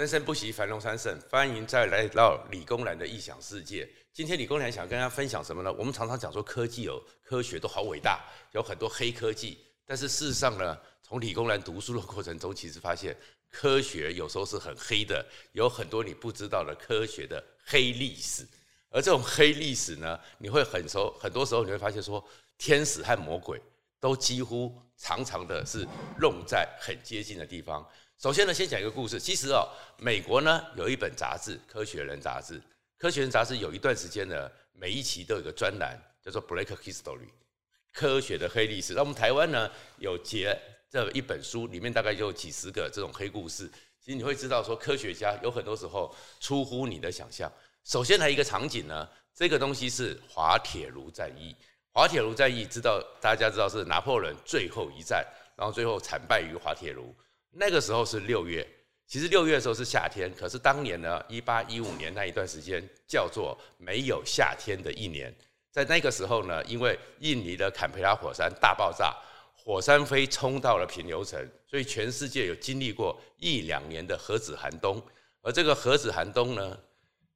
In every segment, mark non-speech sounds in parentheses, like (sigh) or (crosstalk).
生生不息，繁荣昌盛。欢迎再来到理工男的异想世界。今天理工男想跟大家分享什么呢？我们常常讲说科技有科学都好伟大，有很多黑科技。但是事实上呢，从理工男读书的过程中，其实发现科学有时候是很黑的，有很多你不知道的科学的黑历史。而这种黑历史呢，你会很熟，很多时候你会发现说，天使和魔鬼都几乎常常的是弄在很接近的地方。首先呢，先讲一个故事。其实哦，美国呢有一本杂志《科学人》杂志，《科学人》杂志有一段时间呢，每一期都有一个专栏叫做 Black History，科学的黑历史。那我们台湾呢有结这一本书，里面大概就有几十个这种黑故事。其实你会知道说，科学家有很多时候出乎你的想象。首先来一个场景呢，这个东西是滑铁卢战役。滑铁卢战役知道大家知道是拿破仑最后一战，然后最后惨败于滑铁卢。那个时候是六月，其实六月的时候是夏天，可是当年呢，一八一五年那一段时间叫做没有夏天的一年。在那个时候呢，因为印尼的坎培拉火山大爆炸，火山灰冲到了平流层，所以全世界有经历过一两年的核子寒冬。而这个核子寒冬呢，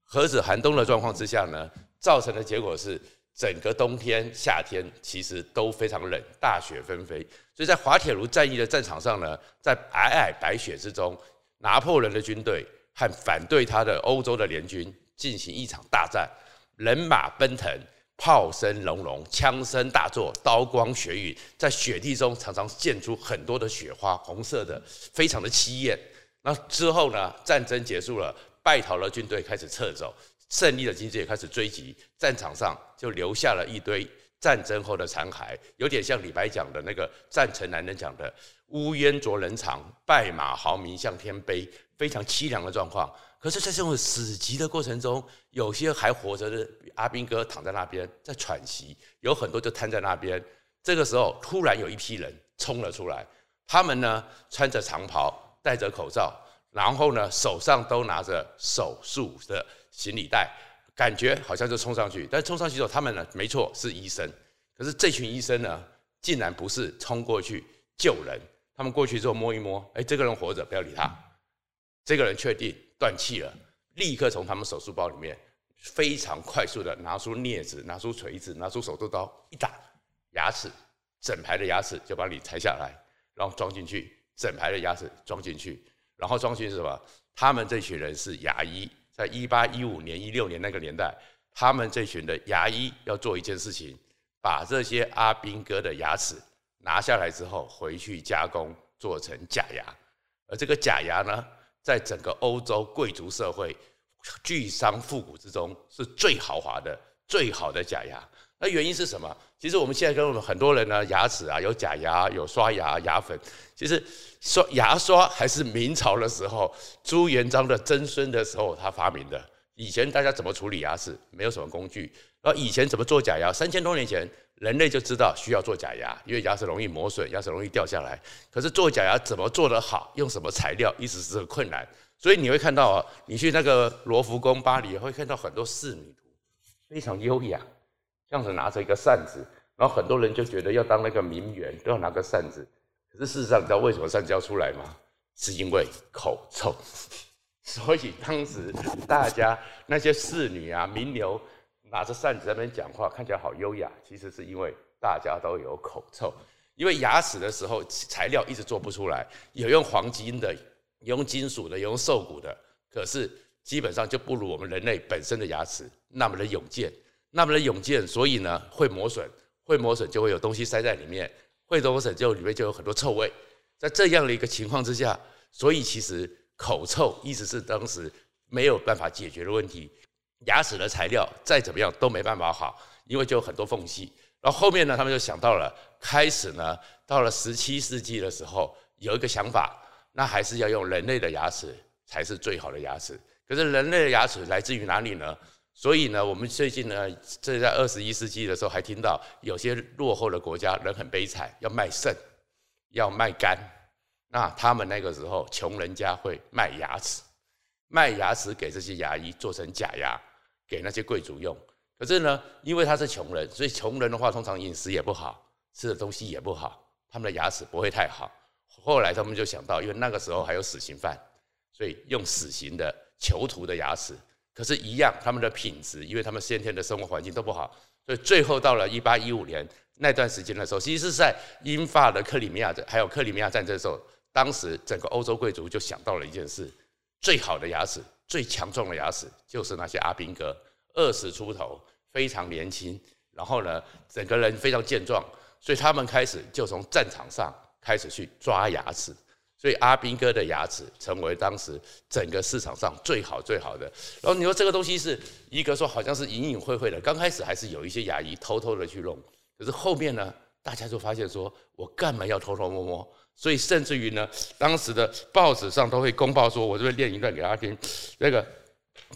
核子寒冬的状况之下呢，造成的结果是。整个冬天、夏天其实都非常冷，大雪纷飞。所以在滑铁卢战役的战场上呢，在皑皑白雪之中，拿破仑的军队和反对他的欧洲的联军进行一场大战，人马奔腾，炮声隆隆，枪声大作，刀光血雨，在雪地中常常溅出很多的雪花，红色的，非常的凄艳。那之后呢，战争结束了，败逃的军队开始撤走。胜利的军队也开始追击，战场上就留下了一堆战争后的残骸，有点像李白讲的那个战城男人讲的“乌烟灼人肠，败马号鸣向天悲”，非常凄凉的状况。可是，在这种死寂的过程中，有些还活着的阿兵哥躺在那边在喘息，有很多就瘫在那边。这个时候，突然有一批人冲了出来，他们呢穿着长袍，戴着口罩，然后呢手上都拿着手术的。行李袋，感觉好像就冲上去，但冲上去之后，他们呢，没错是医生，可是这群医生呢，竟然不是冲过去救人，他们过去之后摸一摸，哎，这个人活着，不要理他。这个人确定断气了，立刻从他们手术包里面非常快速的拿出镊子、拿出锤子、拿出手术刀，一打，牙齿，整排的牙齿就把你拆下来，然后装进去，整排的牙齿装进去，然后装进去是什么？他们这群人是牙医。在一八一五年、一六年那个年代，他们这群的牙医要做一件事情，把这些阿兵哥的牙齿拿下来之后，回去加工做成假牙。而这个假牙呢，在整个欧洲贵族社会、巨商富贾之中，是最豪华的、最好的假牙。那原因是什么？其实我们现在跟我们很多人呢，牙齿啊有假牙，有刷牙、牙粉。其实刷牙刷还是明朝的时候朱元璋的曾孙的时候他发明的。以前大家怎么处理牙齿？没有什么工具。然后以前怎么做假牙？三千多年前人类就知道需要做假牙，因为牙齿容易磨损，牙齿容易掉下来。可是做假牙怎么做得好？用什么材料？一直是很困难。所以你会看到啊，你去那个罗浮宫巴黎会看到很多仕女图，非常优雅。这样子拿着一个扇子，然后很多人就觉得要当那个名媛都要拿个扇子。可是事实上，你知道为什么扇子要出来吗？是因为口臭。(laughs) 所以当时大家那些侍女啊、名流拿着扇子在那边讲话，看起来好优雅。其实是因为大家都有口臭。因为牙齿的时候材料一直做不出来，有用黄金的，有用金属的，有用兽骨的，可是基本上就不如我们人类本身的牙齿那么的勇健。那么的勇健，所以呢会磨损，会磨损就会有东西塞在里面，会磨损就里面就有很多臭味。在这样的一个情况之下，所以其实口臭一直是当时没有办法解决的问题。牙齿的材料再怎么样都没办法好，因为就有很多缝隙。然后后面呢，他们就想到了，开始呢到了十七世纪的时候，有一个想法，那还是要用人类的牙齿才是最好的牙齿。可是人类的牙齿来自于哪里呢？所以呢，我们最近呢，这在二十一世纪的时候，还听到有些落后的国家人很悲惨，要卖肾，要卖肝。那他们那个时候，穷人家会卖牙齿，卖牙齿给这些牙医做成假牙，给那些贵族用。可是呢，因为他是穷人，所以穷人的话，通常饮食也不好，吃的东西也不好，他们的牙齿不会太好。后来他们就想到，因为那个时候还有死刑犯，所以用死刑的囚徒的牙齿。可是，一样，他们的品质，因为他们先天的生活环境都不好，所以最后到了一八一五年那段时间的时候，其实是在英法的克里米亚战，还有克里米亚战争的时候，当时整个欧洲贵族就想到了一件事：最好的牙齿、最强壮的牙齿，就是那些阿兵哥，二十出头，非常年轻，然后呢，整个人非常健壮，所以他们开始就从战场上开始去抓牙齿。所以阿兵哥的牙齿成为当时整个市场上最好最好的。然后你说这个东西是一个说好像是隐隐晦晦的，刚开始还是有一些牙医偷偷的去弄，可是后面呢，大家就发现说我干嘛要偷偷摸摸？所以甚至于呢，当时的报纸上都会公报说，我这边念一段给大家听，那个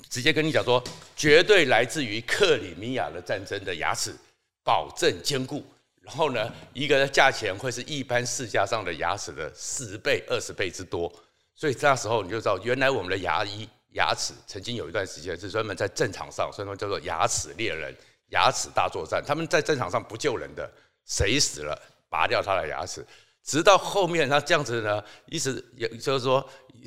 直接跟你讲说，绝对来自于克里米亚的战争的牙齿，保证坚固。然后呢，一个价钱会是一般市价上的牙齿的十倍、二十倍之多，所以那时候你就知道，原来我们的牙医牙齿曾经有一段时间是专门在战场上，所以说叫做牙齿猎人、牙齿大作战。他们在战场上不救人的，谁死了拔掉他的牙齿。直到后面他这样子呢，意思也就是说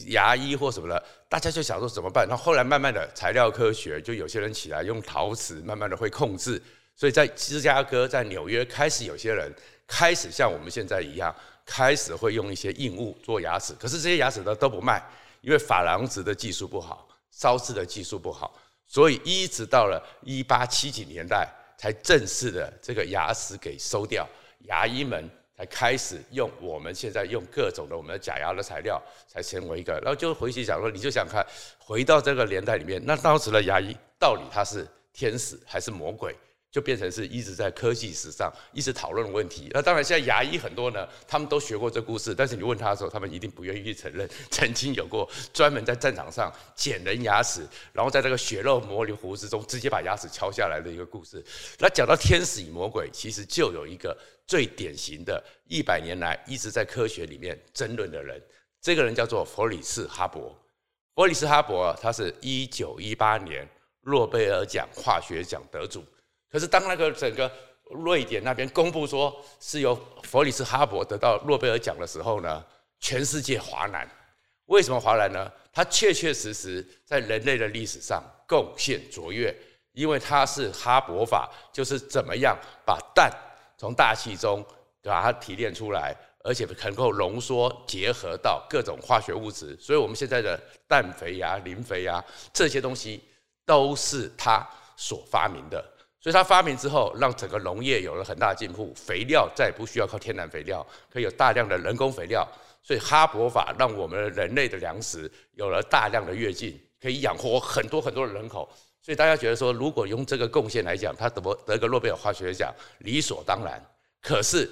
牙医或什么的，大家就想说怎么办？然后后来慢慢的材料科学，就有些人起来用陶瓷，慢慢的会控制。所以在芝加哥、在纽约，开始有些人开始像我们现在一样，开始会用一些硬物做牙齿。可是这些牙齿呢都不卖，因为珐琅质的技术不好，烧制的技术不好，所以一直到了一八七几年代，才正式的这个牙齿给收掉，牙医们才开始用我们现在用各种的我们的假牙的材料，才成为一个。然后就回去讲说，你就想看，回到这个年代里面，那当时的牙医到底他是天使还是魔鬼？就变成是一直在科技史上一直讨论的问题。那当然，现在牙医很多呢，他们都学过这故事，但是你问他的时候，他们一定不愿意去承认 (laughs) 曾经有过专门在战场上捡人牙齿，然后在这个血肉模糊之中直接把牙齿敲下来的一个故事。那讲到天使与魔鬼，其实就有一个最典型的，一百年来一直在科学里面争论的人，这个人叫做弗里斯哈伯。弗里斯哈伯，他是一九一八年诺贝尔奖化学奖得主。可是当那个整个瑞典那边公布说是由弗里斯哈伯得到诺贝尔奖的时候呢，全世界哗然。为什么哗然呢？他确确实实在人类的历史上贡献卓越，因为他是哈伯法，就是怎么样把氮从大气中把它提炼出来，而且能够浓缩结合到各种化学物质。所以我们现在的氮肥呀、磷肥呀这些东西都是他所发明的。所以他发明之后，让整个农业有了很大的进步，肥料再也不需要靠天然肥料，可以有大量的人工肥料。所以哈勃法让我们人类的粮食有了大量的跃进，可以养活很多很多的人口。所以大家觉得说，如果用这个贡献来讲，他得得个诺贝尔化学奖理所当然。可是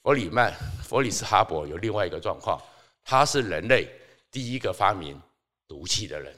弗里曼弗里斯哈勃有另外一个状况，他是人类第一个发明毒气的人，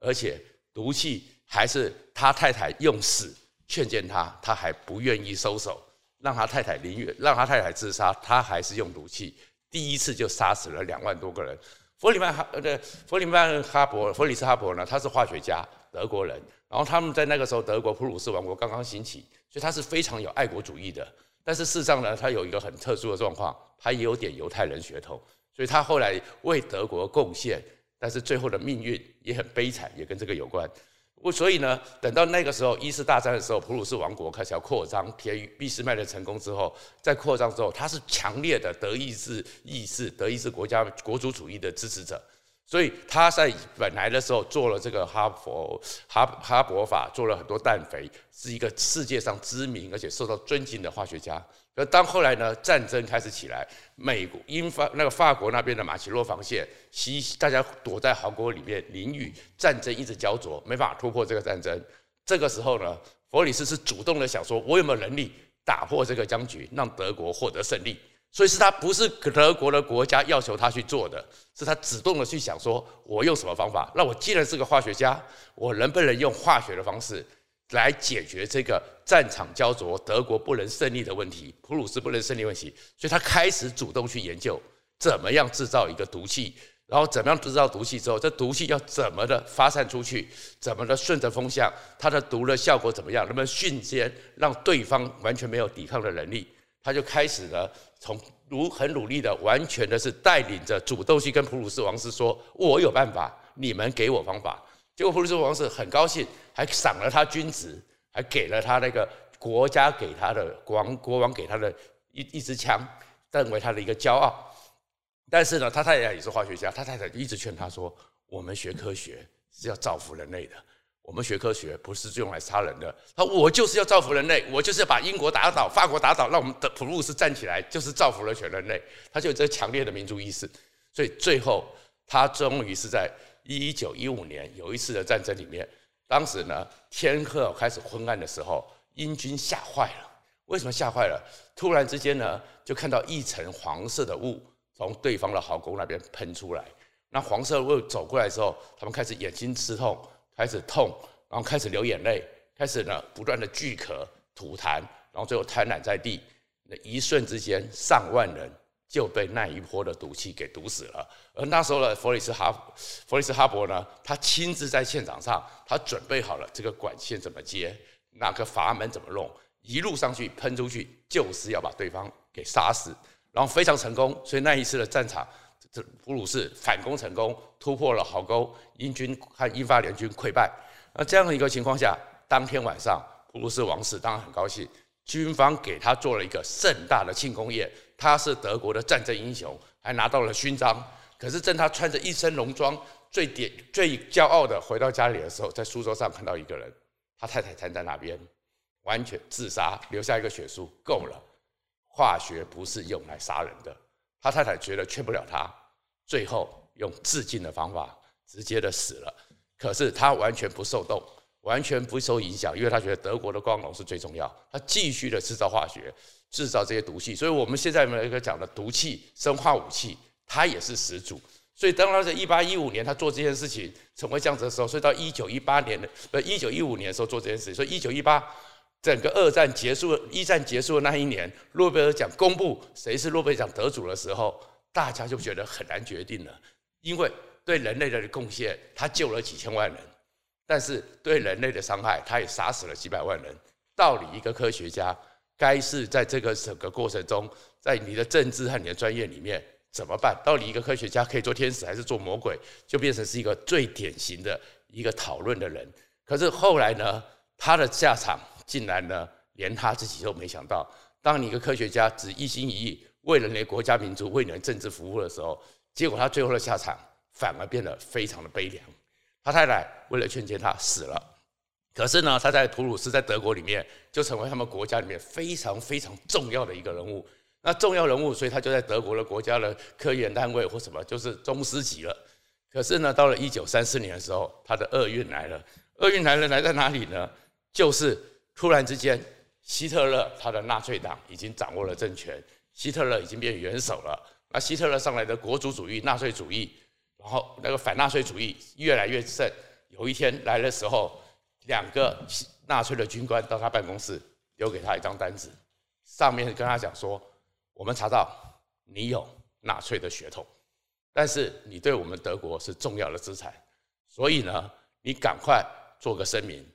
而且毒气还是他太太用死。劝谏他，他还不愿意收手，让他太太宁愿让他太太自杀，他还是用毒气，第一次就杀死了两万多个人。弗里曼哈呃，弗里曼哈伯弗里斯哈伯呢，他是化学家，德国人，然后他们在那个时候德国普鲁士王国刚刚兴起，所以他是非常有爱国主义的。但是事实上呢，他有一个很特殊的状况，他也有点犹太人血统，所以他后来为德国贡献，但是最后的命运也很悲惨，也跟这个有关。我所以呢，等到那个时候，一次大战的时候，普鲁士王国开始要扩张，铁与俾斯麦的成功之后，在扩张之后，他是强烈的德意志意识、德意志国家国族主义的支持者，所以他在本来的时候做了这个哈佛哈哈伯法，做了很多氮肥，是一个世界上知名而且受到尊敬的化学家。而当后来呢，战争开始起来，美国英法那个法国那边的马奇诺防线，西大家躲在壕沟里面淋雨，战争一直焦灼，没法突破这个战争。这个时候呢，弗里斯是主动的想说，我有没有能力打破这个僵局，让德国获得胜利？所以是他不是德国的国家要求他去做的，是他主动的去想说，我用什么方法？那我既然是个化学家，我能不能用化学的方式？来解决这个战场焦灼、德国不能胜利的问题，普鲁士不能胜利问题，所以他开始主动去研究怎么样制造一个毒气，然后怎么样制造毒气之后，这毒气要怎么的发散出去，怎么的顺着风向，它的毒的效果怎么样，能不能瞬间让对方完全没有抵抗的能力，他就开始呢从如很努力的，完全的是带领着，主动去跟普鲁士王室说：“我有办法，你们给我方法。”结果普鲁士王室很高兴，还赏了他军职，还给了他那个国家给他的国王国王给他的一一支枪，认为他的一个骄傲。但是呢，他太太也是化学家，他太太一直劝他说：“我们学科学是要造福人类的。”我们学科学不是用来杀人的。他说我就是要造福人类，我就是要把英国打倒，法国打倒，让我们的普鲁士站起来，就是造福了全人类。他就有这强烈的民族意识，所以最后他终于是在一九一五年有一次的战争里面，当时呢天黑开始昏暗的时候，英军吓坏了。为什么吓坏了？突然之间呢，就看到一层黄色的雾从对方的壕沟那边喷出来。那黄色雾走过来之后，他们开始眼睛刺痛。开始痛，然后开始流眼泪，开始呢不断的剧咳、吐痰，然后最后瘫软在地。那一瞬之间，上万人就被那一波的毒气给毒死了。而那时候的弗里斯哈弗里斯哈伯呢，他亲自在现场上，他准备好了这个管线怎么接，那个阀门怎么弄，一路上去喷出去，就是要把对方给杀死。然后非常成功，所以那一次的战场。这普鲁士反攻成功，突破了壕沟，英军和英法联军溃败。那这样的一个情况下，当天晚上，普鲁士王室当然很高兴，军方给他做了一个盛大的庆功宴。他是德国的战争英雄，还拿到了勋章。可是正他穿着一身戎装，最点最骄傲的回到家里的时候，在书桌上看到一个人，他太太站在那边，完全自杀，留下一个血书：够了，化学不是用来杀人的。他太太觉得劝不了他，最后用自尽的方法直接的死了。可是他完全不受动，完全不受影响，因为他觉得德国的光荣是最重要。他继续的制造化学，制造这些毒气。所以我们现在每一个讲的毒气、生化武器，它也是始祖。所以当他在一八一五年他做这件事情成为这样子的时候，所以到一九一八年的呃一九一五年的时候做这件事情，所以一九一八。整个二战结束，一战结束的那一年，诺贝尔奖公布谁是诺贝尔奖得主的时候，大家就觉得很难决定了，因为对人类的贡献，他救了几千万人，但是对人类的伤害，他也杀死了几百万人。到底一个科学家该是在这个整个过程中，在你的政治和你的专业里面怎么办？到底一个科学家可以做天使还是做魔鬼？就变成是一个最典型的一个讨论的人。可是后来呢，他的下场。竟然呢，连他自己都没想到，当你一个科学家只一心一意为了你的国家民族、为你的政治服务的时候，结果他最后的下场反而变得非常的悲凉。他太太为了劝谏他死了，可是呢，他在普鲁士在德国里面就成为他们国家里面非常非常重要的一个人物。那重要人物，所以他就在德国的国家的科研单位或什么就是宗师级了。可是呢，到了一九三四年的时候，他的厄运来了。厄运来了，来在哪里呢？就是。突然之间，希特勒他的纳粹党已经掌握了政权，希特勒已经变元首了。那希特勒上来的国族主义、纳粹主义，然后那个反纳粹主义越来越盛。有一天来的时候，两个纳粹的军官到他办公室，留给他一张单子，上面跟他讲说：“我们查到你有纳粹的血统，但是你对我们德国是重要的资产，所以呢，你赶快做个声明。”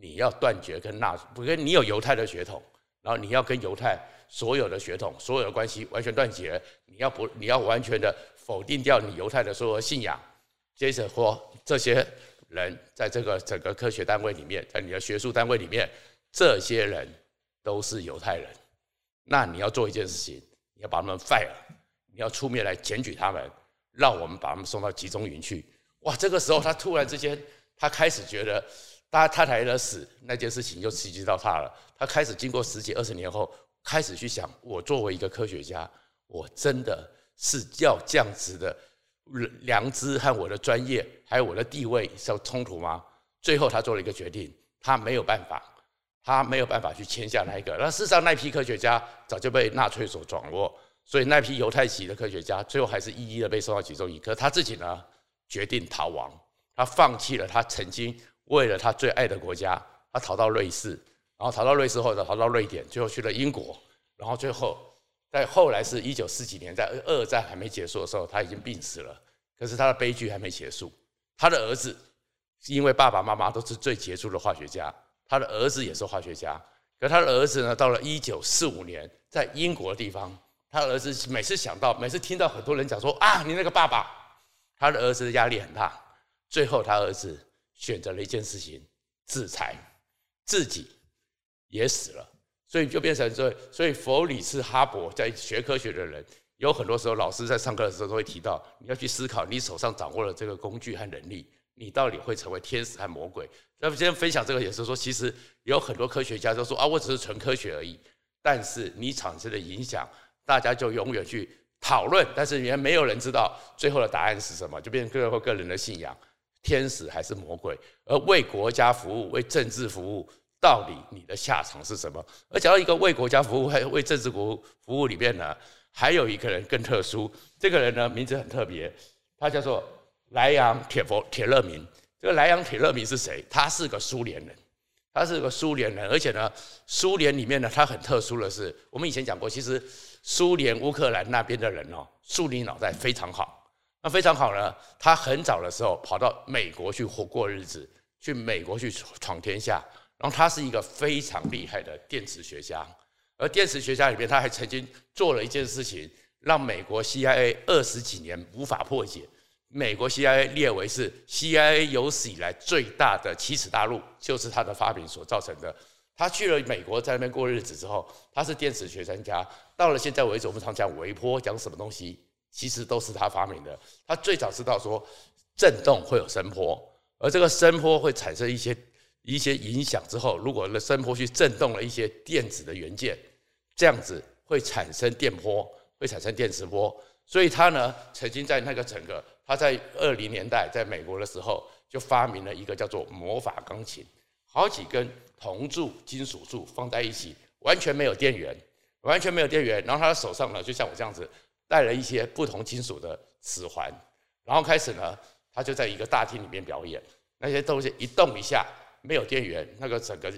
你要断绝跟纳，不跟你有犹太的血统，然后你要跟犹太所有的血统、所有的关系完全断绝。你要不，你要完全的否定掉你犹太的所有信仰。接着说，这些人在这个整个科学单位里面，在你的学术单位里面，这些人都是犹太人。那你要做一件事情，你要把他们 fire，你要出面来检举他们，让我们把他们送到集中营去。哇，这个时候他突然之间，他开始觉得。他太太的死那件事情就刺激到他了。他开始经过十几二十年后，开始去想：我作为一个科学家，我真的是要这样子的良知和我的专业还有我的地位是要冲突吗？最后他做了一个决定，他没有办法，他没有办法去签下那一个。那事实上，那批科学家早就被纳粹所掌握，所以那批犹太籍的科学家最后还是一一的被送到集中营。可他自己呢，决定逃亡，他放弃了他曾经。为了他最爱的国家，他逃到瑞士，然后逃到瑞士后，逃到瑞典，最后去了英国，然后最后在后来是一九四几年，在二战还没结束的时候，他已经病死了。可是他的悲剧还没结束，他的儿子因为爸爸妈妈都是最杰出的化学家，他的儿子也是化学家。可他的儿子呢，到了一九四五年，在英国的地方他儿子每次想到，每次听到很多人讲说啊，你那个爸爸，他的儿子的压力很大。最后，他儿子选择了一件事情，自裁，自己也死了。所以就变成说，所以佛里是哈勃在学科学的人，有很多时候老师在上课的时候都会提到，你要去思考，你手上掌握了这个工具和能力，你到底会成为天使和魔鬼。那么今天分享这个也是说，其实有很多科学家都说啊，我只是纯科学而已。但是你产生的影响，大家就永远去讨论，但是也没有人知道最后的答案是什么，就变成个人个人的信仰。天使还是魔鬼？而为国家服务、为政治服务，到底你的下场是什么？而讲到一个为国家服务、还为政治服服务里面呢，还有一个人更特殊。这个人呢，名字很特别，他叫做莱昂铁佛铁勒民。这个莱昂铁勒民是谁？他是个苏联人，他是个苏联人，而且呢，苏联里面呢，他很特殊的是，我们以前讲过，其实苏联乌克兰那边的人哦，树立脑袋非常好。那非常好呢，他很早的时候跑到美国去活过日子，去美国去闯天下。然后他是一个非常厉害的电磁学家，而电磁学家里面他还曾经做了一件事情，让美国 CIA 二十几年无法破解。美国 CIA 列为是 CIA 有史以来最大的奇耻大辱，就是他的发明所造成的。他去了美国，在那边过日子之后，他是电磁学专家。到了现在为止，我们常讲微波，讲什么东西？其实都是他发明的。他最早知道说震动会有声波，而这个声波会产生一些一些影响之后，如果那声波去震动了一些电子的元件，这样子会产生电波，会产生电磁波。所以他呢，曾经在那个整个他在二零年代在美国的时候，就发明了一个叫做魔法钢琴，好几根铜柱、金属柱放在一起，完全没有电源，完全没有电源。然后他的手上呢，就像我这样子。带了一些不同金属的齿环，然后开始呢，他就在一个大厅里面表演。那些东西一动一下，没有电源，那个整个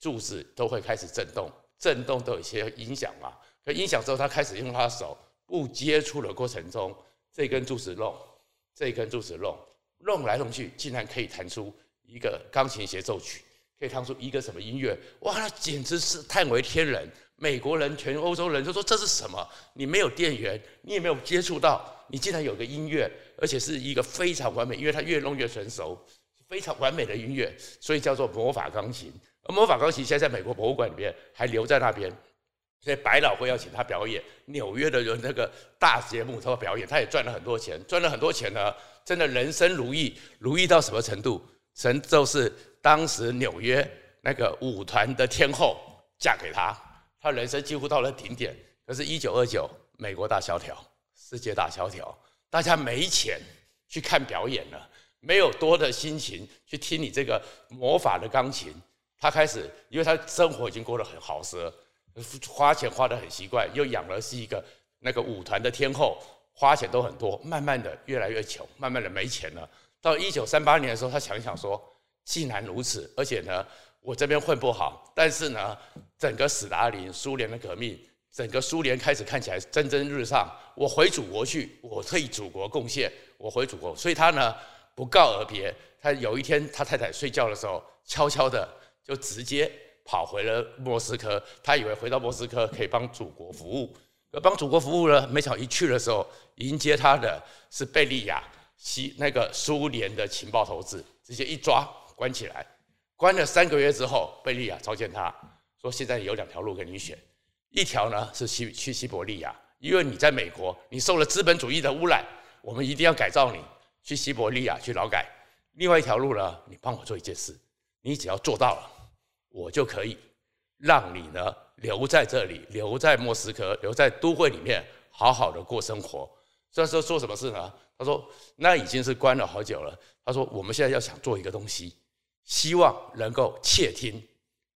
柱子都会开始震动，震动都有些影响嘛。可影响之后，他开始用他的手不接触的过程中，这根柱子弄，这根柱子弄，弄来弄去，竟然可以弹出一个钢琴协奏曲，可以弹出一个什么音乐？哇，那简直是叹为天人。美国人、全欧洲人都说，这是什么？你没有电源，你也没有接触到，你竟然有个音乐，而且是一个非常完美，因为它越弄越成熟，非常完美的音乐，所以叫做魔法钢琴。而魔法钢琴现在在美国博物馆里面还留在那边，所以百老汇要请他表演，纽约的有那个大节目他表演，他也赚了很多钱，赚了很多钱呢，真的人生如意，如意到什么程度？神就是当时纽约那个舞团的天后嫁给他。他人生几乎到了顶点，可是，一九二九，美国大萧条，世界大萧条，大家没钱去看表演了，没有多的心情去听你这个魔法的钢琴。他开始，因为他生活已经过得很豪奢，花钱花得很习惯，又养了是一个那个舞团的天后，花钱都很多，慢慢的越来越穷，慢慢的没钱了。到一九三八年的时候，他想一想说，既然如此，而且呢。我这边混不好，但是呢，整个史达林苏联的革命，整个苏联开始看起来蒸蒸日上。我回祖国去，我替祖国贡献，我回祖国。所以他呢不告而别，他有一天他太太睡觉的时候，悄悄的就直接跑回了莫斯科。他以为回到莫斯科可以帮祖国服务，而帮祖国服务呢，没想一去的时候，迎接他的是贝利亚西那个苏联的情报头子，直接一抓关起来。关了三个月之后，贝利亚召见他说：“现在有两条路给你选，一条呢是西去西伯利亚，因为你在美国，你受了资本主义的污染，我们一定要改造你，去西伯利亚去劳改。另外一条路呢，你帮我做一件事，你只要做到了，我就可以让你呢留在这里，留在莫斯科，留在都会里面，好好的过生活。这时候做什么事呢？他说那已经是关了好久了。他说我们现在要想做一个东西。”希望能够窃听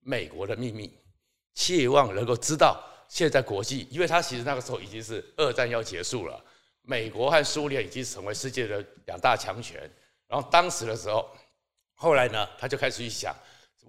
美国的秘密，希望能够知道现在国际，因为他其实那个时候已经是二战要结束了，美国和苏联已经成为世界的两大强权。然后当时的时候，后来呢，他就开始去想，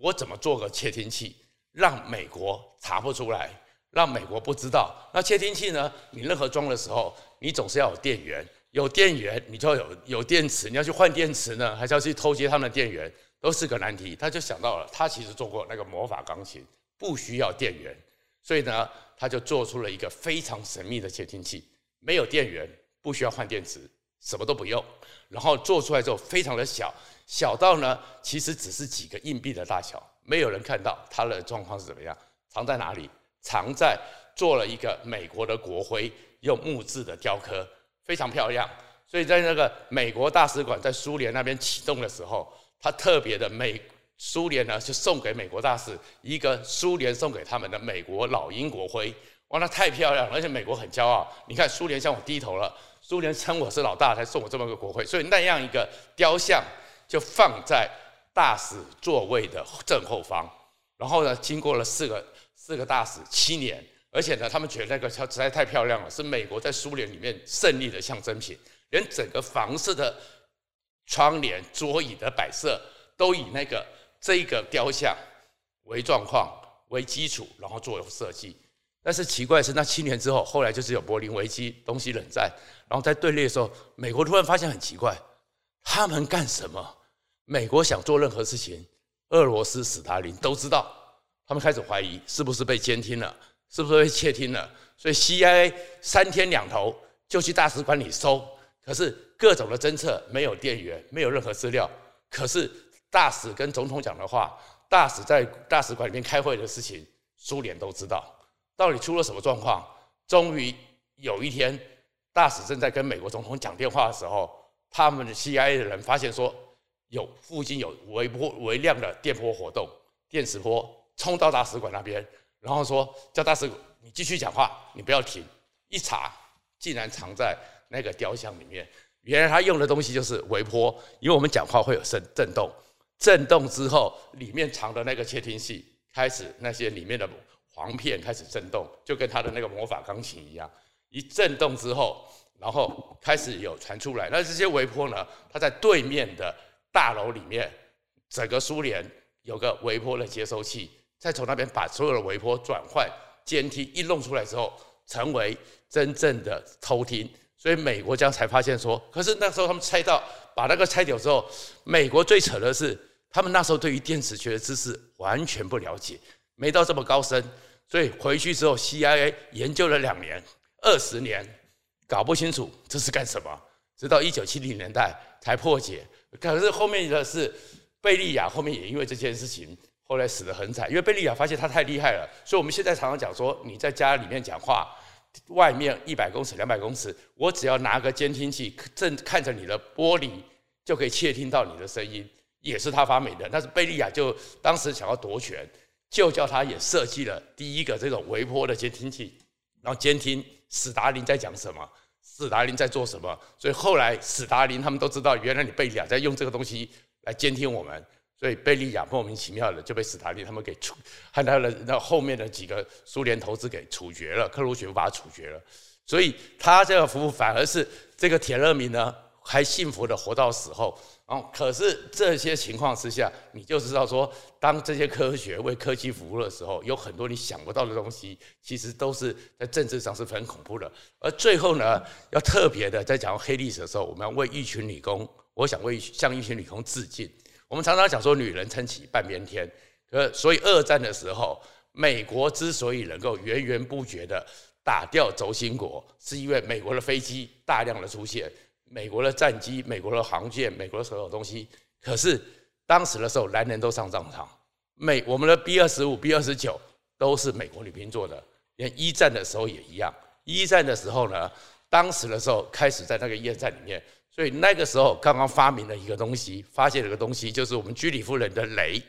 我怎么做个窃听器，让美国查不出来，让美国不知道。那窃听器呢，你任何装的时候，你总是要有电源，有电源你就要有有电池，你要去换电池呢，还是要去偷接他们的电源？都是个难题，他就想到了，他其实做过那个魔法钢琴，不需要电源，所以呢，他就做出了一个非常神秘的窃听器，没有电源，不需要换电池，什么都不用。然后做出来之后非常的小，小到呢其实只是几个硬币的大小，没有人看到它的状况是怎么样。藏在哪里？藏在做了一个美国的国徽，用木质的雕刻，非常漂亮。所以在那个美国大使馆在苏联那边启动的时候，他特别的美苏联呢就送给美国大使一个苏联送给他们的美国老鹰国徽，哇，那太漂亮了，而且美国很骄傲。你看苏联向我低头了，苏联称我是老大才送我这么个国徽，所以那样一个雕像就放在大使座位的正后方。然后呢，经过了四个四个大使七年，而且呢，他们觉得那个实在太漂亮了，是美国在苏联里面胜利的象征品。连整个房子的窗帘、桌椅的摆设都以那个这个雕像为状况为基础，然后做设计。但是奇怪的是，那七年之后，后来就是有柏林危机、东西冷战，然后在对立的时候，美国突然发现很奇怪，他们干什么？美国想做任何事情，俄罗斯史达林都知道，他们开始怀疑是不是被监听了，是不是被窃听了，所以 CIA 三天两头就去大使馆里搜。可是各种的侦测没有电源，没有任何资料。可是大使跟总统讲的话，大使在大使馆里面开会的事情，苏联都知道。到底出了什么状况？终于有一天，大使正在跟美国总统讲电话的时候，他们的 CIA 的人发现说，有附近有微波微量的电波活动，电磁波冲到大使馆那边，然后说叫大使你继续讲话，你不要停。一查，竟然藏在。那个雕像里面，原来他用的东西就是微波，因为我们讲话会有声震动，震动之后，里面藏的那个窃听器开始那些里面的簧片开始震动，就跟他的那个魔法钢琴一样，一震动之后，然后开始有传出来。那这些微波呢，它在对面的大楼里面，整个苏联有个微波的接收器，再从那边把所有的微波转换监听一弄出来之后，成为真正的偷听。所以美国这样才发现说，可是那时候他们猜到把那个拆掉之后，美国最扯的是，他们那时候对于电磁学的知识完全不了解，没到这么高深，所以回去之后，CIA 研究了两年、二十年，搞不清楚这是干什么，直到一九七零年代才破解。可是后面的是贝利亚，后面也因为这件事情，后来死得很惨，因为贝利亚发现他太厉害了，所以我们现在常常讲说，你在家里面讲话。外面一百公尺、两百公尺，我只要拿个监听器，正看着你的玻璃，就可以窃听到你的声音，也是他发明的。但是贝利亚就当时想要夺权，就叫他也设计了第一个这种微波的监听器，然后监听史达林在讲什么，史达林在做什么。所以后来史达林他们都知道，原来你贝利亚在用这个东西来监听我们。所以贝利亚莫名其妙的就被史达林他们给处，和他的那后面的几个苏联头子给处决了，克鲁雪夫把他处决了。所以他这个服务反而是这个铁勒民呢还幸福的活到死后。然后可是这些情况之下，你就知道说，当这些科学为科技服务的时候，有很多你想不到的东西，其实都是在政治上是很恐怖的。而最后呢，要特别的在讲黑历史的时候，我们要为一群理工，我想为向一群理工致敬。我们常常讲说，女人撑起半边天。呃，所以二战的时候，美国之所以能够源源不绝地打掉轴心国，是因为美国的飞机大量的出现，美国的战机、美国的航舰、美国的所有东西。可是当时的时候，男人都上战场，美我们的 B 二十五、B 二十九都是美国女兵做的。连一战的时候也一样。一战的时候呢，当时的时候开始在那个夜战里面。所以那个时候刚刚发明了一个东西，发现了一个东西，就是我们居里夫人的雷。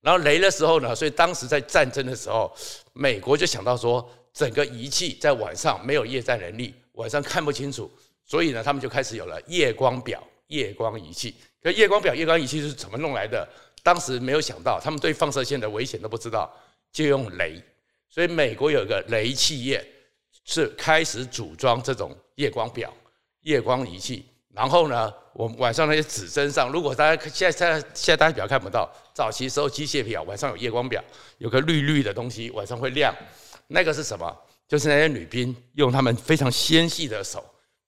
然后雷的时候呢，所以当时在战争的时候，美国就想到说，整个仪器在晚上没有夜战能力，晚上看不清楚，所以呢，他们就开始有了夜光表、夜光仪器。可夜光表、夜光仪器是怎么弄来的？当时没有想到，他们对放射线的危险都不知道，就用雷。所以美国有一个雷企业是开始组装这种夜光表、夜光仪器。然后呢，我们晚上那些指针上，如果大家现在现在现在大家表看不到，早期时候机械表晚上有夜光表，有个绿绿的东西晚上会亮，那个是什么？就是那些女兵用她们非常纤细的手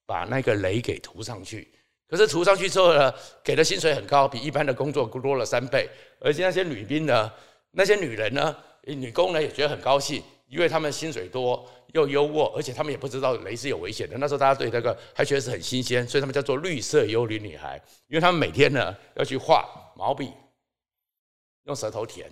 把那个雷给涂上去。可是涂上去之后呢，给的薪水很高，比一般的工作多了三倍。而且那些女兵呢，那些女人呢，女工呢也觉得很高兴，因为他们薪水多又优渥，而且他们也不知道雷是有危险的。那时候大家对这个还觉得是很新鲜，所以他们叫做绿色幽灵女孩，因为他们每天呢要去画毛笔，用舌头填，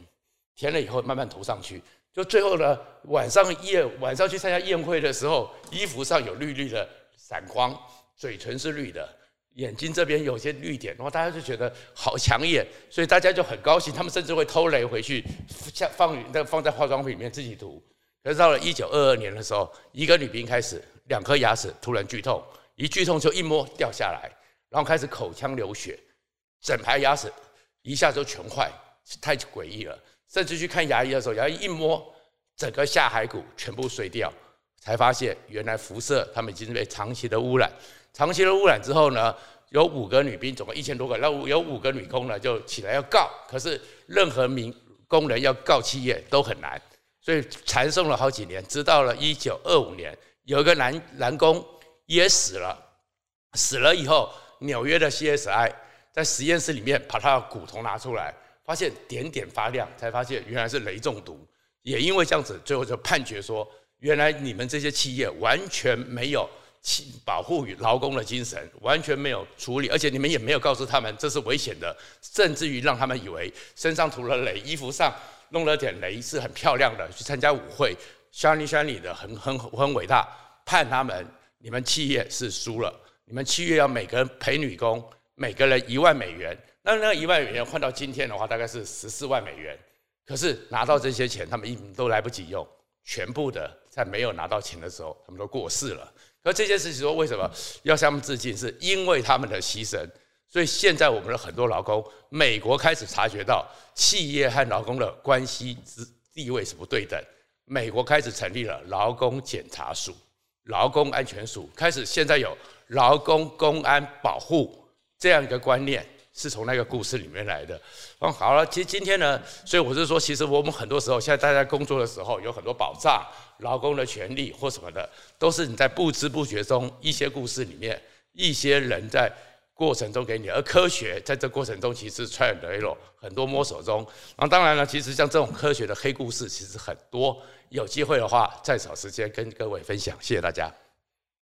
填了以后慢慢涂上去，就最后呢晚上宴晚上去参加宴会的时候，衣服上有绿绿的闪光，嘴唇是绿的。眼睛这边有些绿点，然后大家就觉得好抢眼，所以大家就很高兴。他们甚至会偷雷回去，像放那放在化妆品里面自己涂。可是到了一九二二年的时候，一个女兵开始两颗牙齿突然剧痛，一剧痛就一摸掉下来，然后开始口腔流血，整排牙齿一下就全坏，太诡异了。甚至去看牙医的时候，牙医一摸，整个下颌骨全部碎掉，才发现原来辐射他们已经被长期的污染。长期的污染之后呢，有五个女兵，总共一千多个，然后有五个女工呢，就起来要告。可是任何民工人要告企业都很难，所以缠讼了好几年。直到了一九二五年，有一个男男工也死了，死了以后，纽约的 CSI 在实验室里面把他的骨头拿出来，发现点点发亮，才发现原来是雷中毒。也因为这样子，最后就判决说，原来你们这些企业完全没有。保护与劳工的精神完全没有处理，而且你们也没有告诉他们这是危险的，甚至于让他们以为身上涂了雷，衣服上弄了点雷是很漂亮的，去参加舞会，shiny shiny 的很很很伟大。判他们，你们企业是输了，你们企业要每个人赔女工每个人一万美元，那那一万美元换到今天的话大概是十四万美元，可是拿到这些钱他们一都来不及用，全部的在没有拿到钱的时候他们都过世了。而这件事情说，为什么要向他们致敬？是因为他们的牺牲。所以现在我们的很多劳工，美国开始察觉到企业和劳工的关系之地位是不对等。美国开始成立了劳工检查署、劳工安全署，开始现在有劳工公安保护这样一个观念。是从那个故事里面来的。哦，好了，其实今天呢，所以我是说，其实我们很多时候，现在大家工作的时候，有很多保障，劳工的权利或什么的，都是你在不知不觉中一些故事里面，一些人在过程中给你，而科学在这过程中其实 trial and error 很多摸索中。那当然了，其实像这种科学的黑故事其实很多，有机会的话再找时间跟各位分享。谢谢大家。